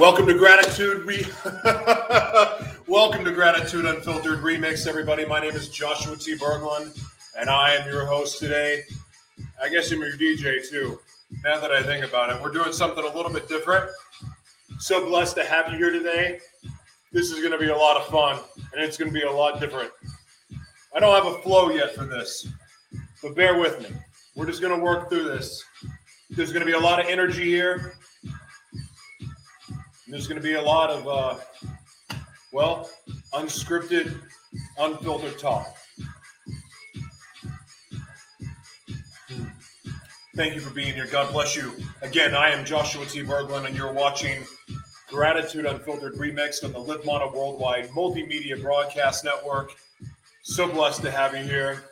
Welcome to Gratitude Re- Welcome to Gratitude Unfiltered Remix, everybody. My name is Joshua T. Berglund, and I am your host today. I guess I'm your DJ too. Now that I think about it, we're doing something a little bit different. So blessed to have you here today. This is going to be a lot of fun, and it's going to be a lot different. I don't have a flow yet for this, but bear with me. We're just going to work through this. There's going to be a lot of energy here. There's going to be a lot of, uh, well, unscripted, unfiltered talk. Thank you for being here. God bless you. Again, I am Joshua T. Berglund, and you're watching Gratitude Unfiltered Remixed on the Live Worldwide Multimedia Broadcast Network. So blessed to have you here.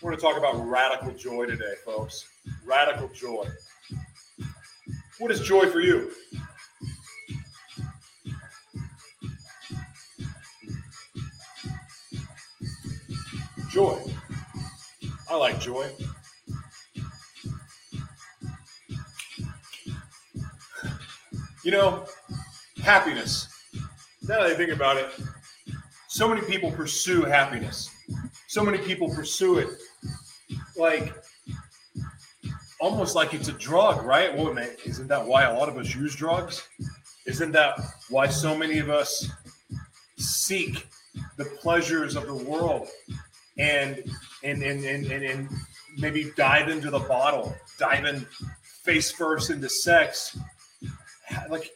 We're going to talk about radical joy today, folks. Radical joy. What is joy for you? Joy. I like joy. You know, happiness. Now that I think about it, so many people pursue happiness. So many people pursue it like almost like it's a drug, right? Well, isn't that why a lot of us use drugs? Isn't that why so many of us seek the pleasures of the world and and and and, and, and maybe dive into the bottle, dive in face first into sex. Like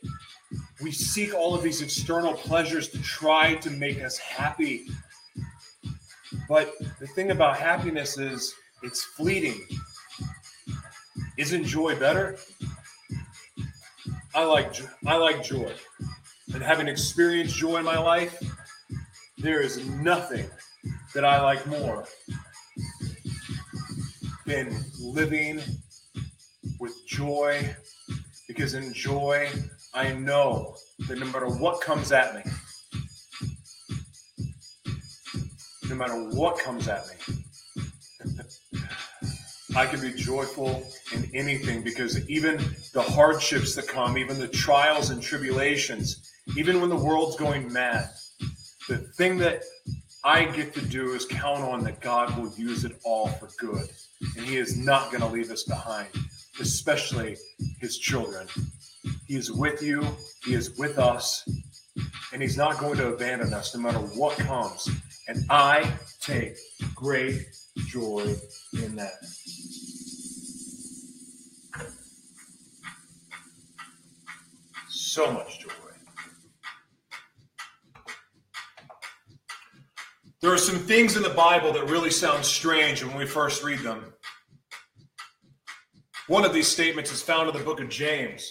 we seek all of these external pleasures to try to make us happy. But the thing about happiness is it's fleeting. Isn't joy better? I like I like joy. And having experienced joy in my life, there is nothing that I like more than living with joy because in joy I know that no matter what comes at me, no matter what comes at me, I can be joyful in anything because even the hardships that come, even the trials and tribulations, even when the world's going mad, the thing that I get to do is count on that God will use it all for good. And He is not going to leave us behind, especially His children. He is with you, He is with us, and He's not going to abandon us no matter what comes. And I take great joy in that. So much joy. There are some things in the Bible that really sound strange when we first read them. One of these statements is found in the book of James.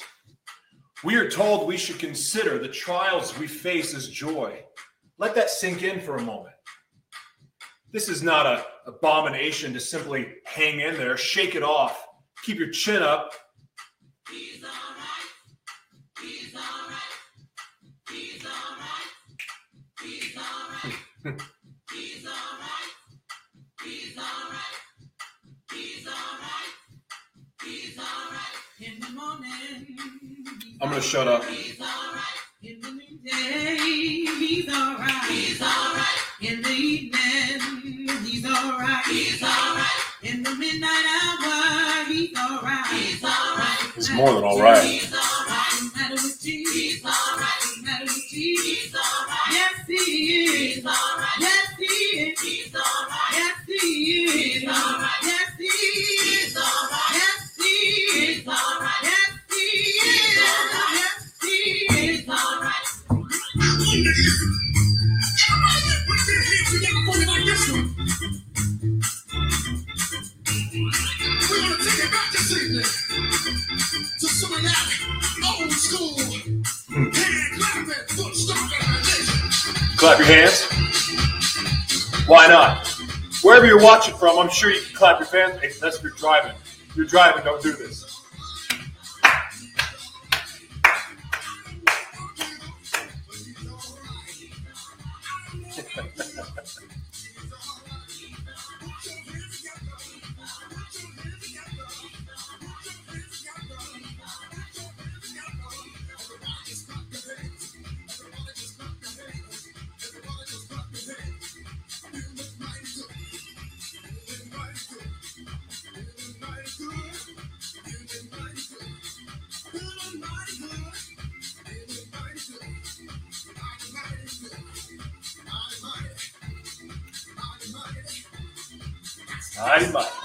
We are told we should consider the trials we face as joy. Let that sink in for a moment. This is not an abomination to simply hang in there, shake it off, keep your chin up. He's all right. He's all right. He's all right. He's all right. gonna shut up. He's all right. In the midday, he's all right. He's all right. In the evening, he's all right. He's all right. In the midnight hour, he's all right. He's all right. He's more than all right. He's all right. Why not? Wherever you're watching from, I'm sure you can clap your hands. If you're driving. You're driving, don't do this. 哎呀妈！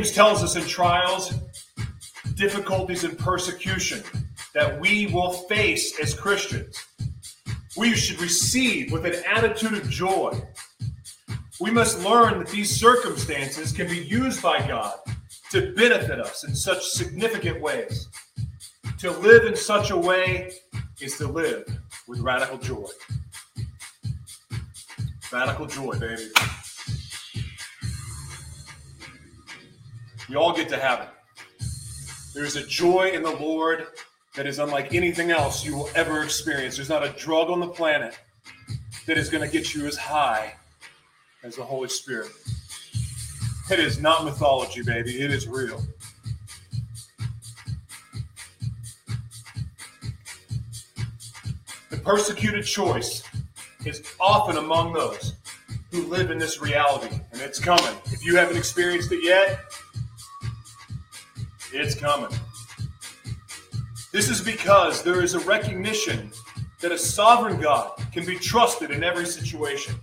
James tells us in trials, difficulties, and persecution that we will face as Christians. We should receive with an attitude of joy. We must learn that these circumstances can be used by God to benefit us in such significant ways. To live in such a way is to live with radical joy. Radical joy, baby. We all get to have it. There's a joy in the Lord that is unlike anything else you will ever experience. There's not a drug on the planet that is going to get you as high as the Holy Spirit. It is not mythology, baby. It is real. The persecuted choice is often among those who live in this reality, and it's coming. If you haven't experienced it yet, it's coming. This is because there is a recognition that a sovereign God can be trusted in every situation.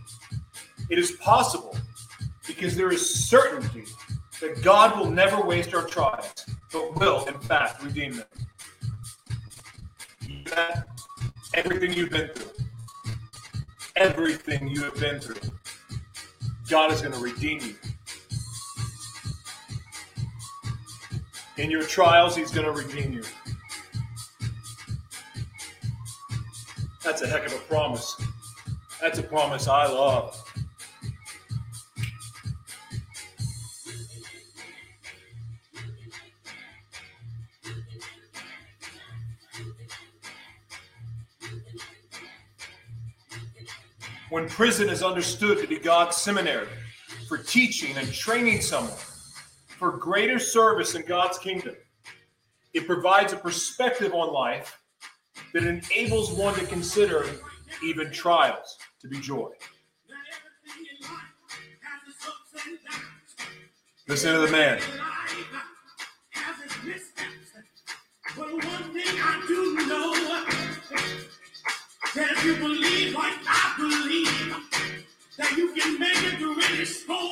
It is possible because there is certainty that God will never waste our trials, but will, in fact, redeem them. That, everything you've been through, everything you have been through, God is going to redeem you. In your trials, He's going to redeem you. That's a heck of a promise. That's a promise I love. When prison is understood to be God's seminary for teaching and training someone for greater service in God's kingdom. It provides a perspective on life that enables one to consider even trials to be joy. Listen to the man. That if you believe like I believe, that you can make it through any storm.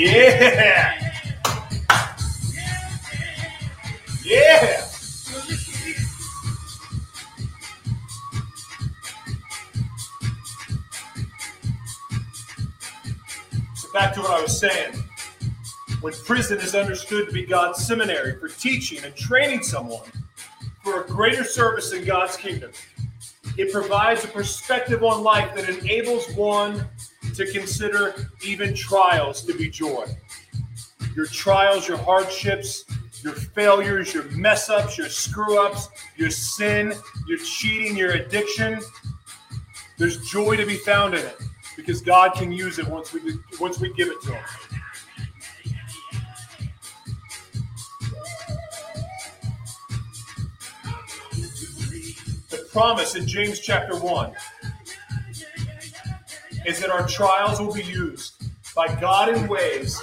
yeah. Yeah. So back to what I was saying. When prison is understood to be God's seminary for teaching and training someone for a greater service in God's kingdom, it provides a perspective on life that enables one to consider even trials to be joy. Your trials, your hardships, your failures, your mess ups, your screw ups, your sin, your cheating, your addiction. There's joy to be found in it because God can use it once we once we give it to Him. The promise in James chapter 1 is that our trials will be used by God in ways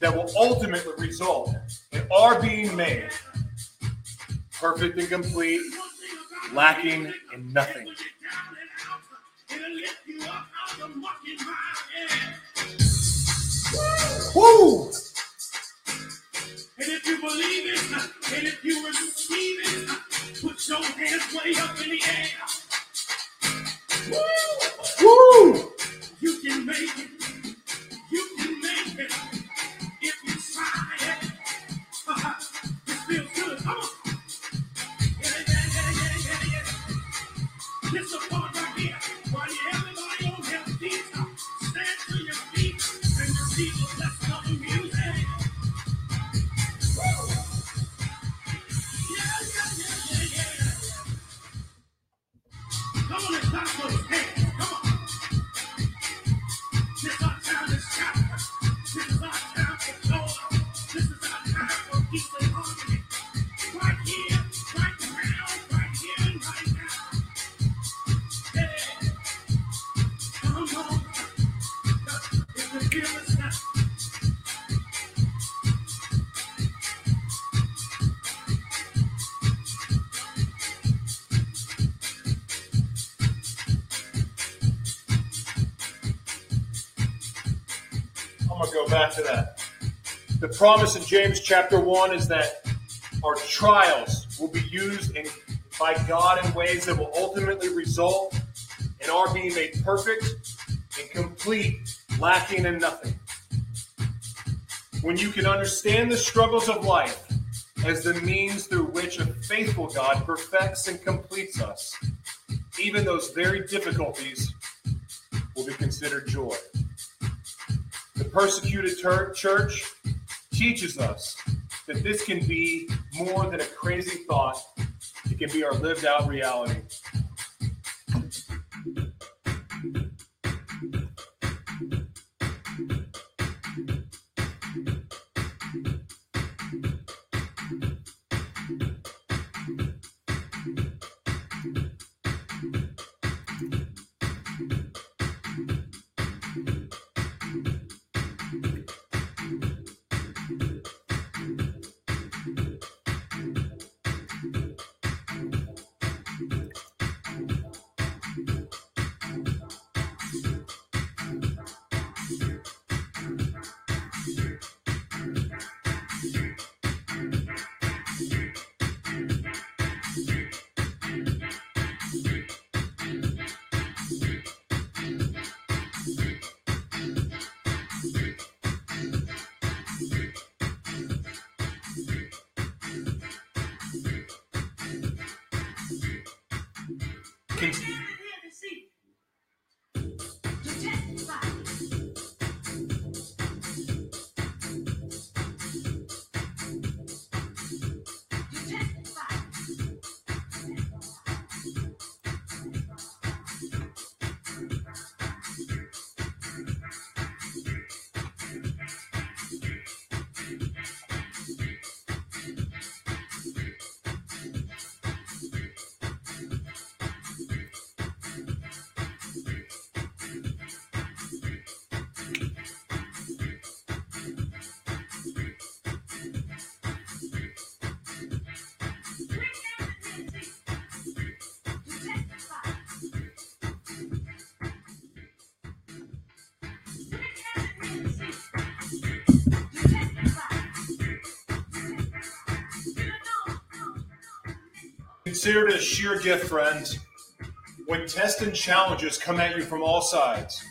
that will ultimately result in our being made perfect and complete, lacking in nothing. To go back to that. The promise in James chapter 1 is that our trials will be used in, by God in ways that will ultimately result in our being made perfect and complete, lacking in nothing. When you can understand the struggles of life as the means through which a faithful God perfects and completes us, even those very difficulties will be considered joy. Persecuted church teaches us that this can be more than a crazy thought, it can be our lived out reality. Consider it a sheer gift, friends. When tests and challenges come at you from all sides,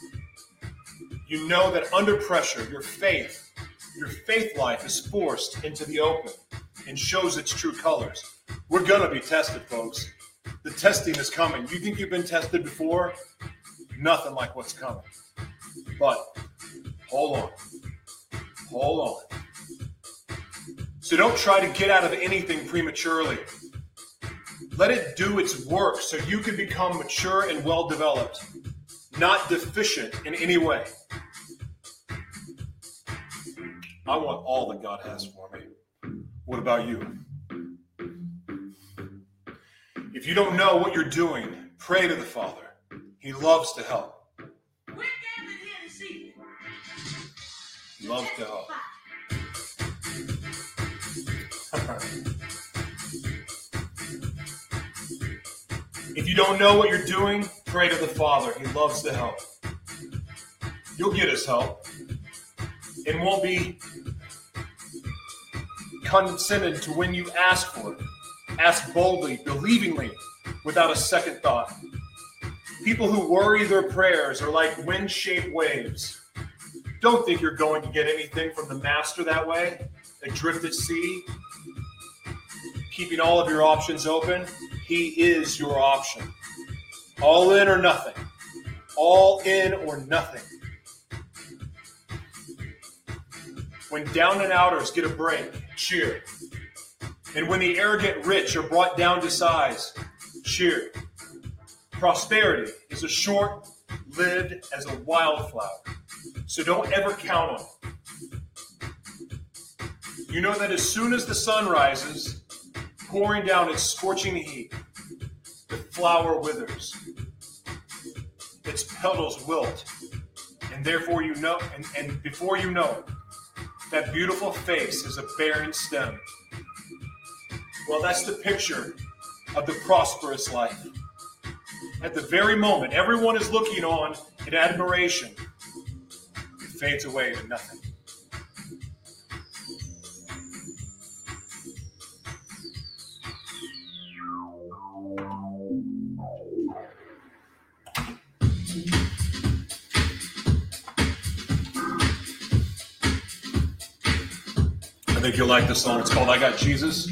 you know that under pressure, your faith, your faith life is forced into the open and shows its true colors. We're going to be tested, folks. The testing is coming. You think you've been tested before? Nothing like what's coming. But hold on. Hold on. So don't try to get out of anything prematurely. Let it do its work so you can become mature and well developed, not deficient in any way. I want all that God has for me. What about you? If you don't know what you're doing, pray to the Father. He loves to help. We're gathered Loves to help. If you don't know what you're doing, pray to the Father. He loves to help. You'll get his help and won't be condescended to when you ask for it. Ask boldly, believingly, without a second thought. People who worry their prayers are like wind shaped waves. Don't think you're going to get anything from the Master that way, adrift at sea, keeping all of your options open. He is your option. All in or nothing. All in or nothing. When down and outers get a break, cheer. And when the arrogant rich are brought down to size, cheer. Prosperity is as short lived as a wildflower. So don't ever count on it. You know that as soon as the sun rises, pouring down its scorching heat. The flower withers, its petals wilt, and therefore you know, and, and before you know it, that beautiful face is a barren stem. Well, that's the picture of the prosperous life. At the very moment, everyone is looking on in admiration. It fades away to nothing. I think you'll like this song. It's called I Got Jesus.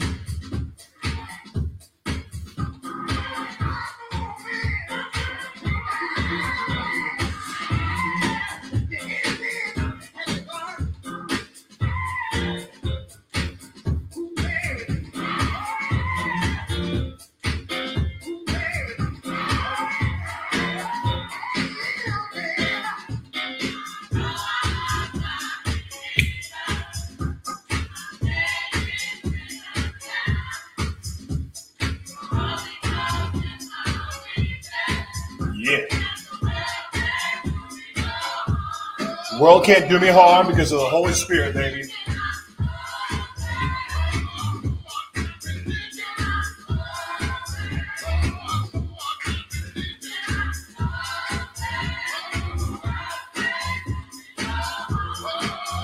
Can't do me harm because of the Holy Spirit, baby.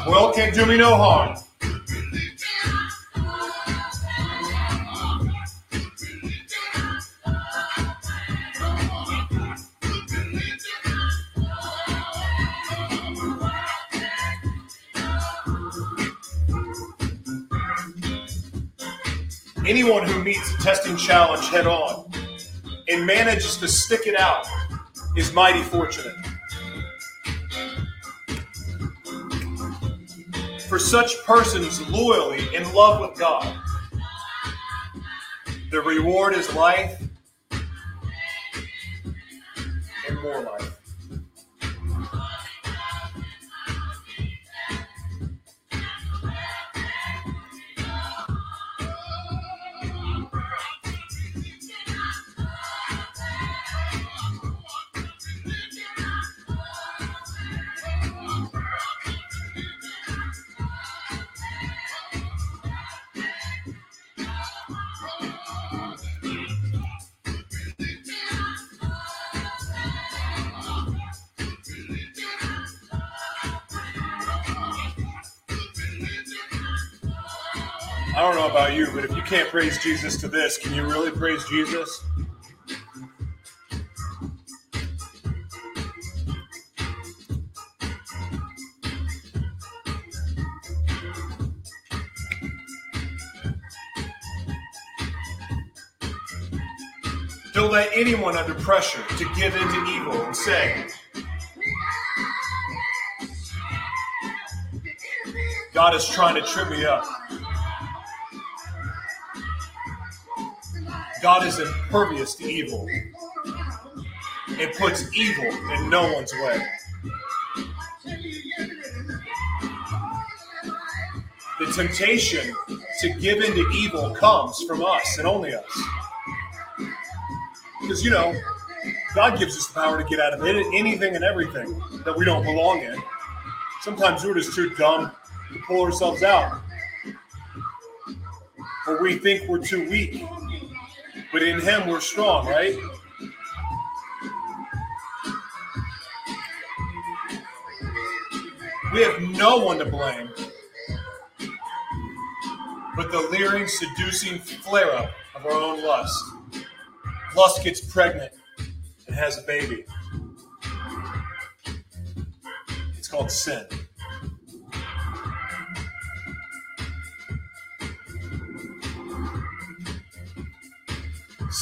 World can't do me no harm. Anyone who meets a testing challenge head on and manages to stick it out is mighty fortunate. For such persons loyally in love with God, the reward is life and more life. Can't praise Jesus to this, can you really praise Jesus? Don't let anyone under pressure to give in to evil and say, God is trying to trip me up. God is impervious to evil. It puts evil in no one's way. The temptation to give in to evil comes from us and only us. Because, you know, God gives us the power to get out of it, anything and everything that we don't belong in. Sometimes we're just too dumb to pull ourselves out. Or we think we're too weak. But in Him, we're strong, right? We have no one to blame but the leering, seducing flare up of our own lust. Lust gets pregnant and has a baby. It's called sin.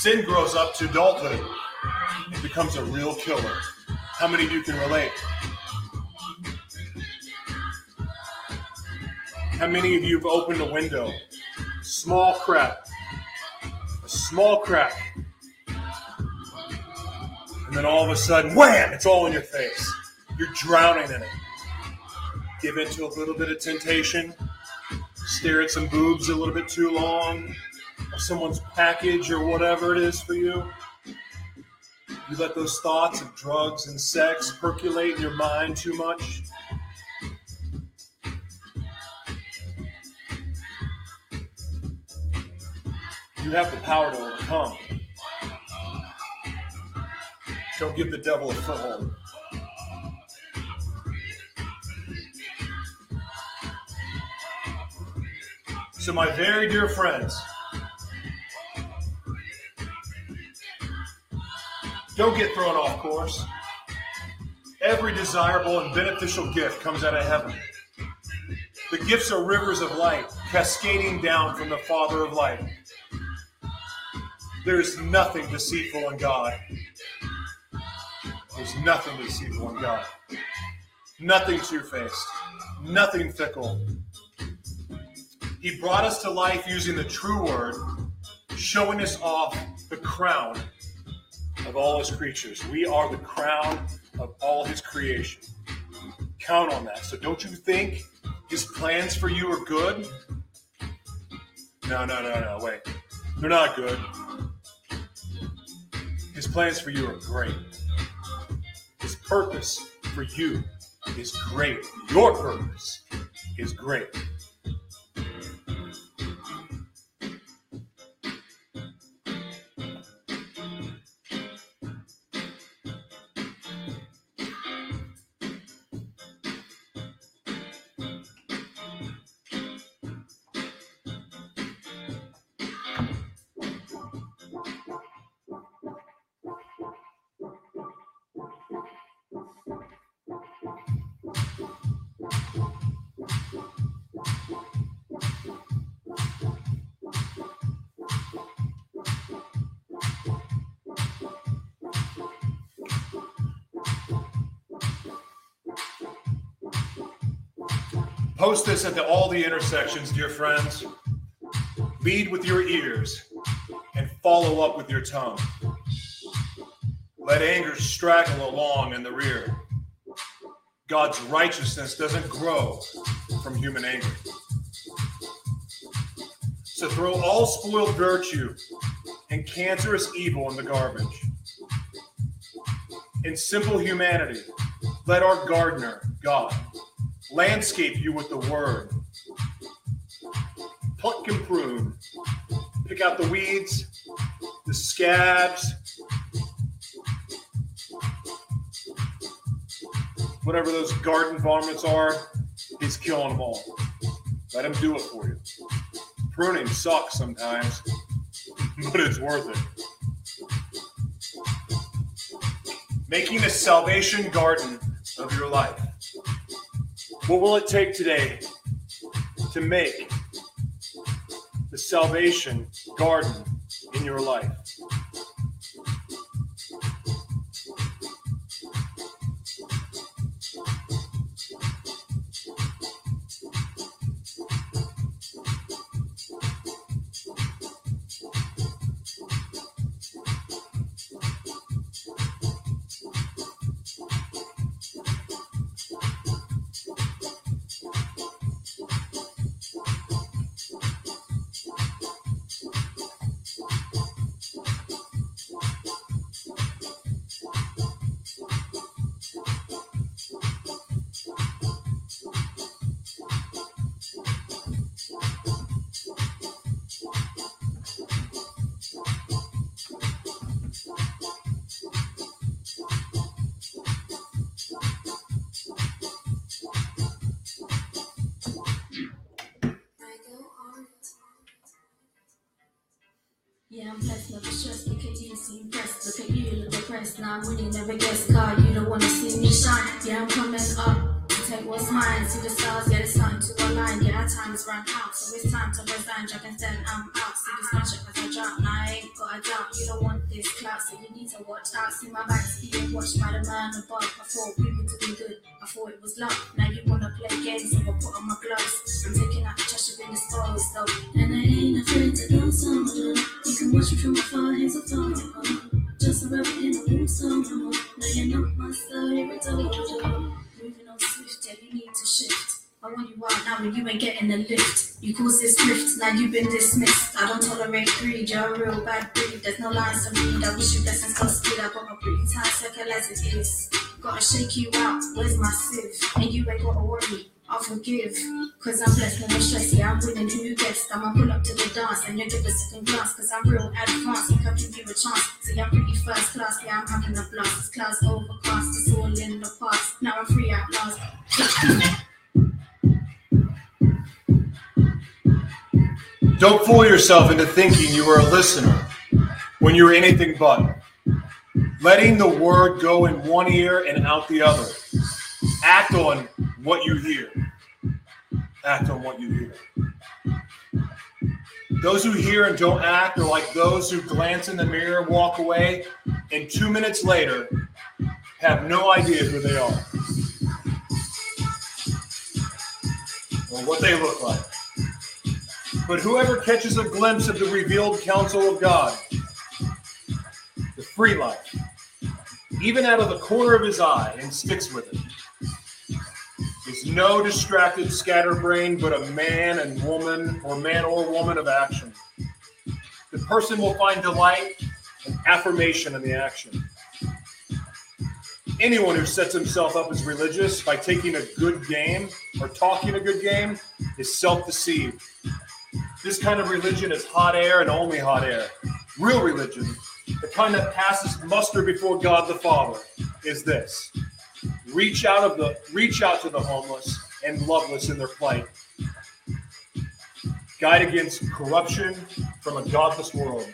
Sin grows up to adulthood and becomes a real killer. How many of you can relate? How many of you have opened a window? Small crack. A small crack. And then all of a sudden, wham, it's all in your face. You're drowning in it. Give in to a little bit of temptation. Stare at some boobs a little bit too long of someone's package or whatever it is for you. You let those thoughts of drugs and sex percolate in your mind too much. You have the power to overcome. Don't give the devil a foothold. So, my very dear friends, don't get thrown off course. Every desirable and beneficial gift comes out of heaven. The gifts are rivers of light cascading down from the Father of light. There's nothing deceitful in God. There's nothing deceitful in God. Nothing two faced. Nothing fickle. He brought us to life using the true word, showing us off the crown of all his creatures. We are the crown of all his creation. Count on that. So don't you think his plans for you are good? No, no, no, no. Wait. They're not good. His plans for you are great. His purpose for you is great. Your purpose is great. Post this at the, all the intersections, dear friends. Lead with your ears and follow up with your tongue. Let anger straggle along in the rear. God's righteousness doesn't grow from human anger. So throw all spoiled virtue and cancerous evil in the garbage. In simple humanity, let our gardener, God, landscape you with the word. Pluck and prune. Pick out the weeds, the scabs, whatever those garden varmints are, he's killing them all. Let him do it for you. Pruning sucks sometimes, but it's worth it. Making a salvation garden of your life. What will it take today to make the salvation garden in your life? I'm blessed, never stressed. Look at you, see impressed. Look at you, look depressed. Now I'm winning, never guess. Car, you don't wanna see me shine. Yeah, I'm coming up take what's mine. See the stars, yeah, it's something to align. Yeah, our time is run out, so it's time to resign. Jack and then I'm out. See this magic as I drop. Now I ain't got a doubt. You don't want this clout, so you need to watch out. See my back's being watched by the man above. I thought we were doing good. I thought it was love. Now you wanna play games, so I put on my gloves. I'm taking out the trash, I've been disposed of. And I ain't afraid to go somewhere. Me from afar, here's a photo. Just a rabbit in a room somewhere. Now you know my style, every time. Moving on swift, yeah, you need to shift. I want you out now and you ain't getting the lift. You cause this rift, now you've been dismissed. I don't tolerate greed, you're a real bad breed. There's no lines to read. I wish you blessings got speed. I got my pretty tight circle as it is. Gotta shake you out, where's my sieve? And you ain't gotta worry. I'll forgive, cause I'm blessed, never stress. Yeah, I'm winning who you guessed. I'ma pull up to the dance and you give a second glance, cause I'm real advanced. Think I give you a chance. See, I'm pretty first class. Yeah, I'm having a blast. This cloud's overcast, it's all in the past. Now I'm free at last. Don't fool yourself into thinking you are a listener when you're anything but. Letting the word go in one ear and out the other. Act on what you hear. Act on what you hear. Those who hear and don't act are like those who glance in the mirror, and walk away, and two minutes later have no idea who they are or what they look like. But whoever catches a glimpse of the revealed counsel of God, the free life, even out of the corner of his eye, and sticks with it, no distracted scatterbrain, but a man and woman, or man or woman of action. The person will find delight and affirmation in the action. Anyone who sets himself up as religious by taking a good game or talking a good game is self deceived. This kind of religion is hot air and only hot air. Real religion, the kind that passes muster before God the Father, is this reach out of the reach out to the homeless and loveless in their plight. Guide against corruption from a godless world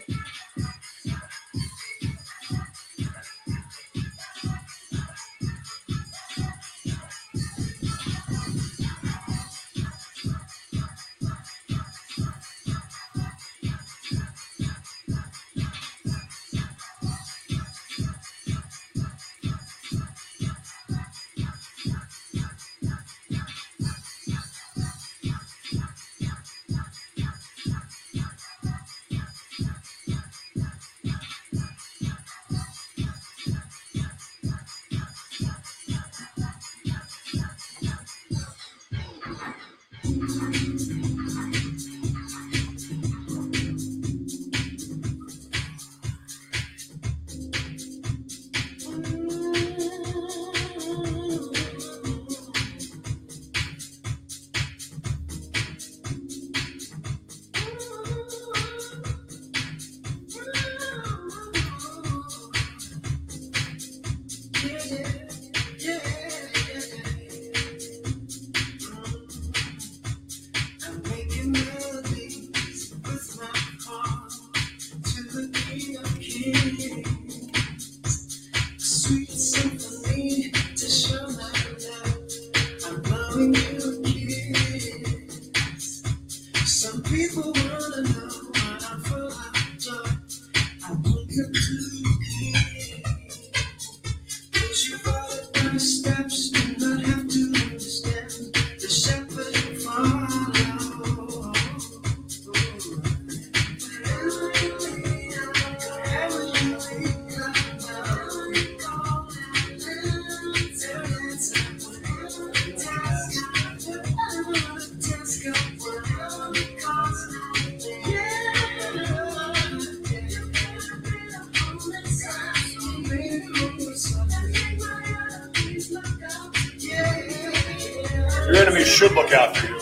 should look for you.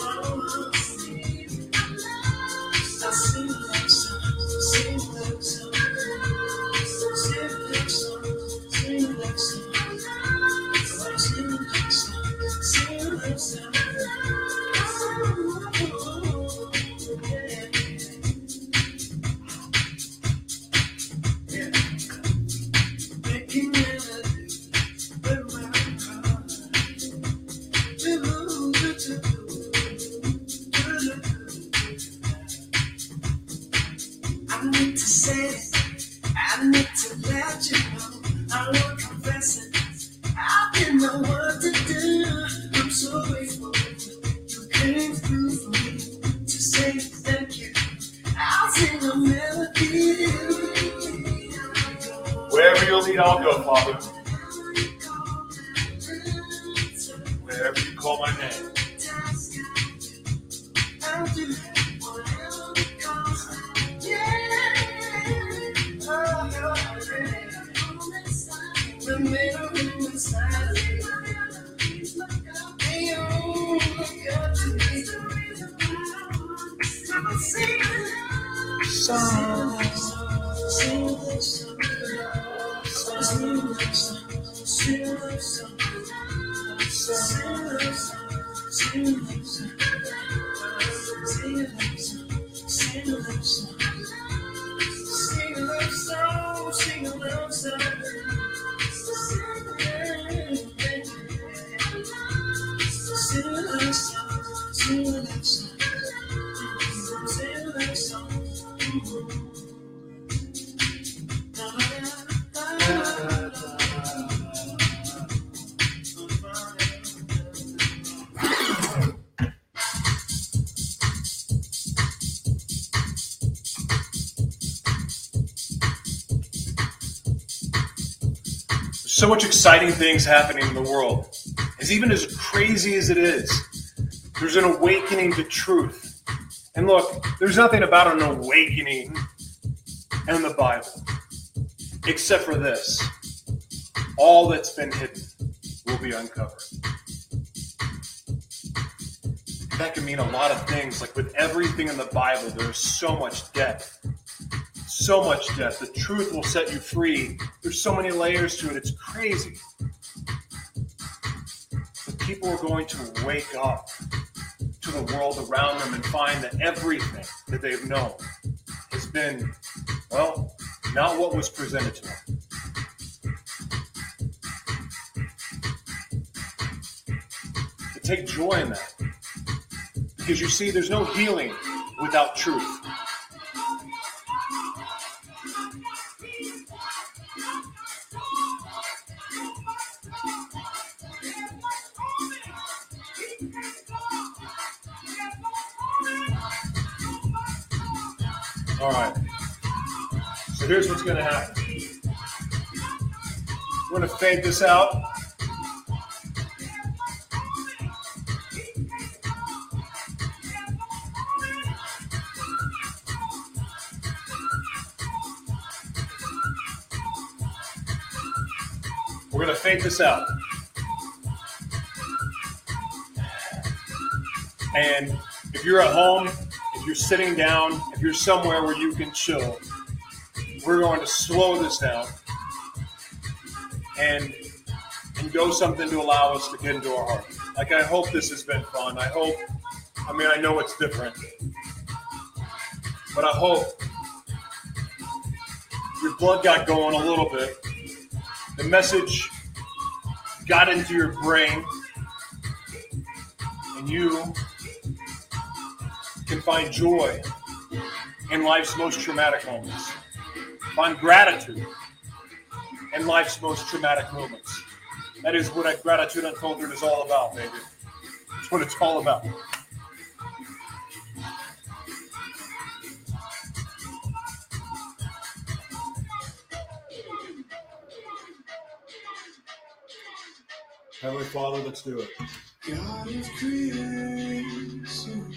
inside exciting things happening in the world. As even as crazy as it is, there's an awakening to truth. And look, there's nothing about an awakening in the Bible except for this all that's been hidden will be uncovered. That can mean a lot of things. Like with everything in the Bible, there's so much depth so much death. The truth will set you free. There's so many layers to it. It's crazy. But people are going to wake up to the world around them and find that everything that they've known has been, well, not what was presented to them. To take joy in that. Because you see, there's no healing without truth. All right. So here's what's going to happen. We're going to fade this out. We're going to fade this out. And if you're at home you're sitting down, if you're somewhere where you can chill, we're going to slow this down and and go something to allow us to get into our heart. Like I hope this has been fun. I hope I mean I know it's different. But I hope your blood got going a little bit. The message got into your brain and you can find joy in life's most traumatic moments, find gratitude in life's most traumatic moments. That is what Gratitude Unfiltered is all about, baby. That's what it's all about. Heavenly Father, let's do it. God of creation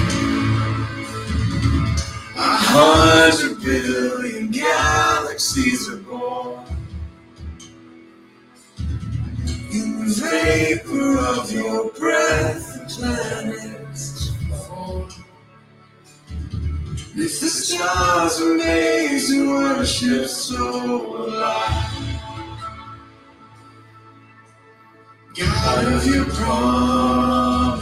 hundred billion galaxies are born. In the vapor of your breath, the planets form. If the stars are made to worship so alive, God of your promise,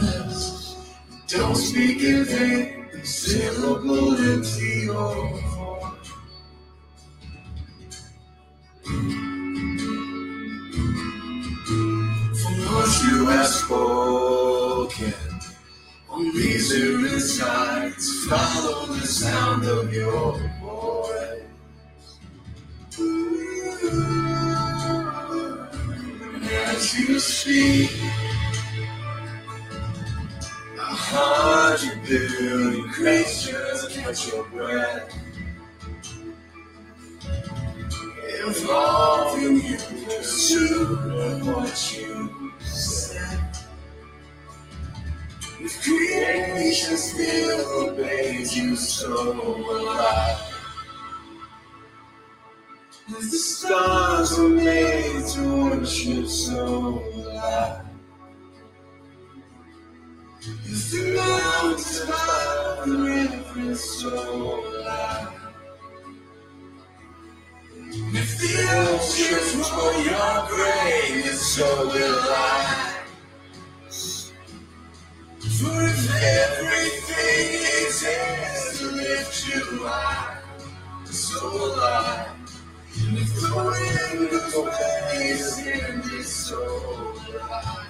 don't speak in vain. Syllable empty or From what you have spoken, on these early sides, follow the sound of your voice. As you speak hundred billion creatures catch your breath. Involving you to what you said. If creation still obeys you so alive. If the stars were made to worship so alive. If the mountains above the river so loud. If the oceans roll your grave, so I. For if everything exists to lift you high, so will I. And if the wind goes racing, so will I.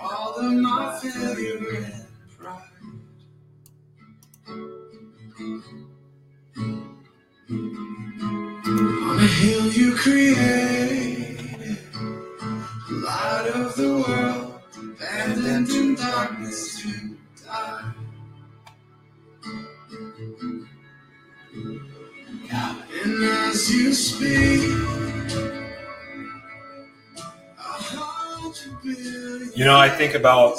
all of my failure and pride. On a hill you created, light of the world, abandoned in darkness to die. And as you speak, You know, I think about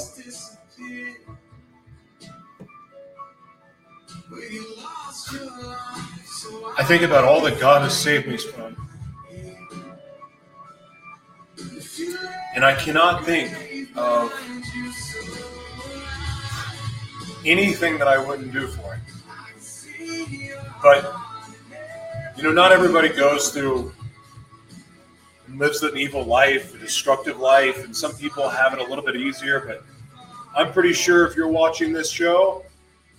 I think about all that God has saved me from. And I cannot think of anything that I wouldn't do for him. But you know, not everybody goes through lives an evil life, a destructive life, and some people have it a little bit easier. But I'm pretty sure if you're watching this show,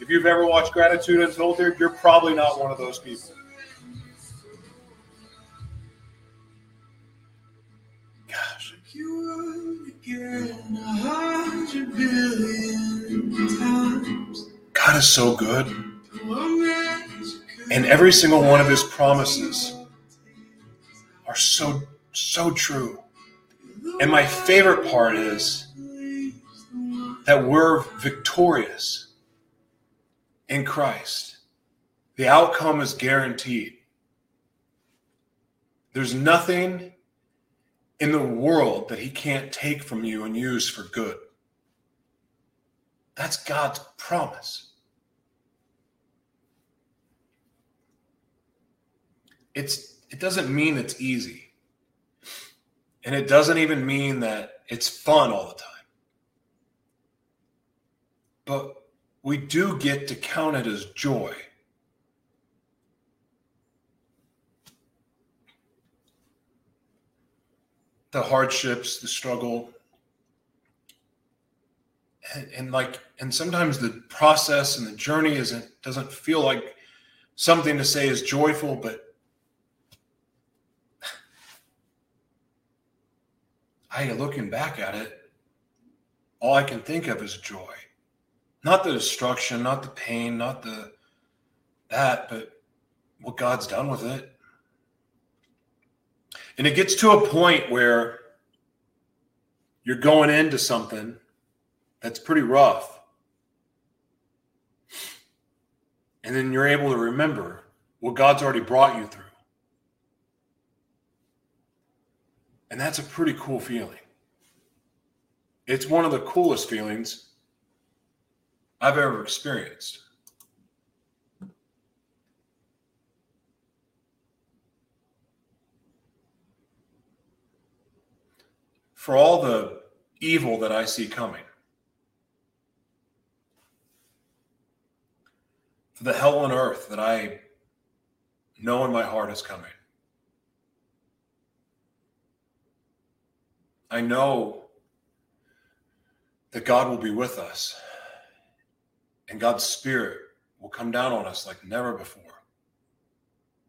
if you've ever watched Gratitude Unfiltered, you're probably not one of those people. Gosh, You would again a hundred billion times. God is so good. And every single one of his promises are so, so true. And my favorite part is that we're victorious in Christ. The outcome is guaranteed. There's nothing in the world that he can't take from you and use for good. That's God's promise. It's it doesn't mean it's easy. And it doesn't even mean that it's fun all the time. But we do get to count it as joy. The hardships, the struggle, and, and like, and sometimes the process and the journey isn't doesn't feel like something to say is joyful, but I looking back at it, all I can think of is joy. Not the destruction, not the pain, not the that, but what God's done with it. And it gets to a point where you're going into something that's pretty rough. And then you're able to remember what God's already brought you through. And that's a pretty cool feeling. It's one of the coolest feelings I've ever experienced. For all the evil that I see coming, for the hell on earth that I know in my heart is coming. I know that God will be with us and God's Spirit will come down on us like never before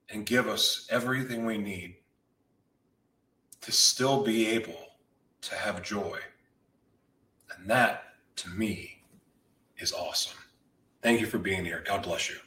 and give us everything we need to still be able to have joy. And that, to me, is awesome. Thank you for being here. God bless you.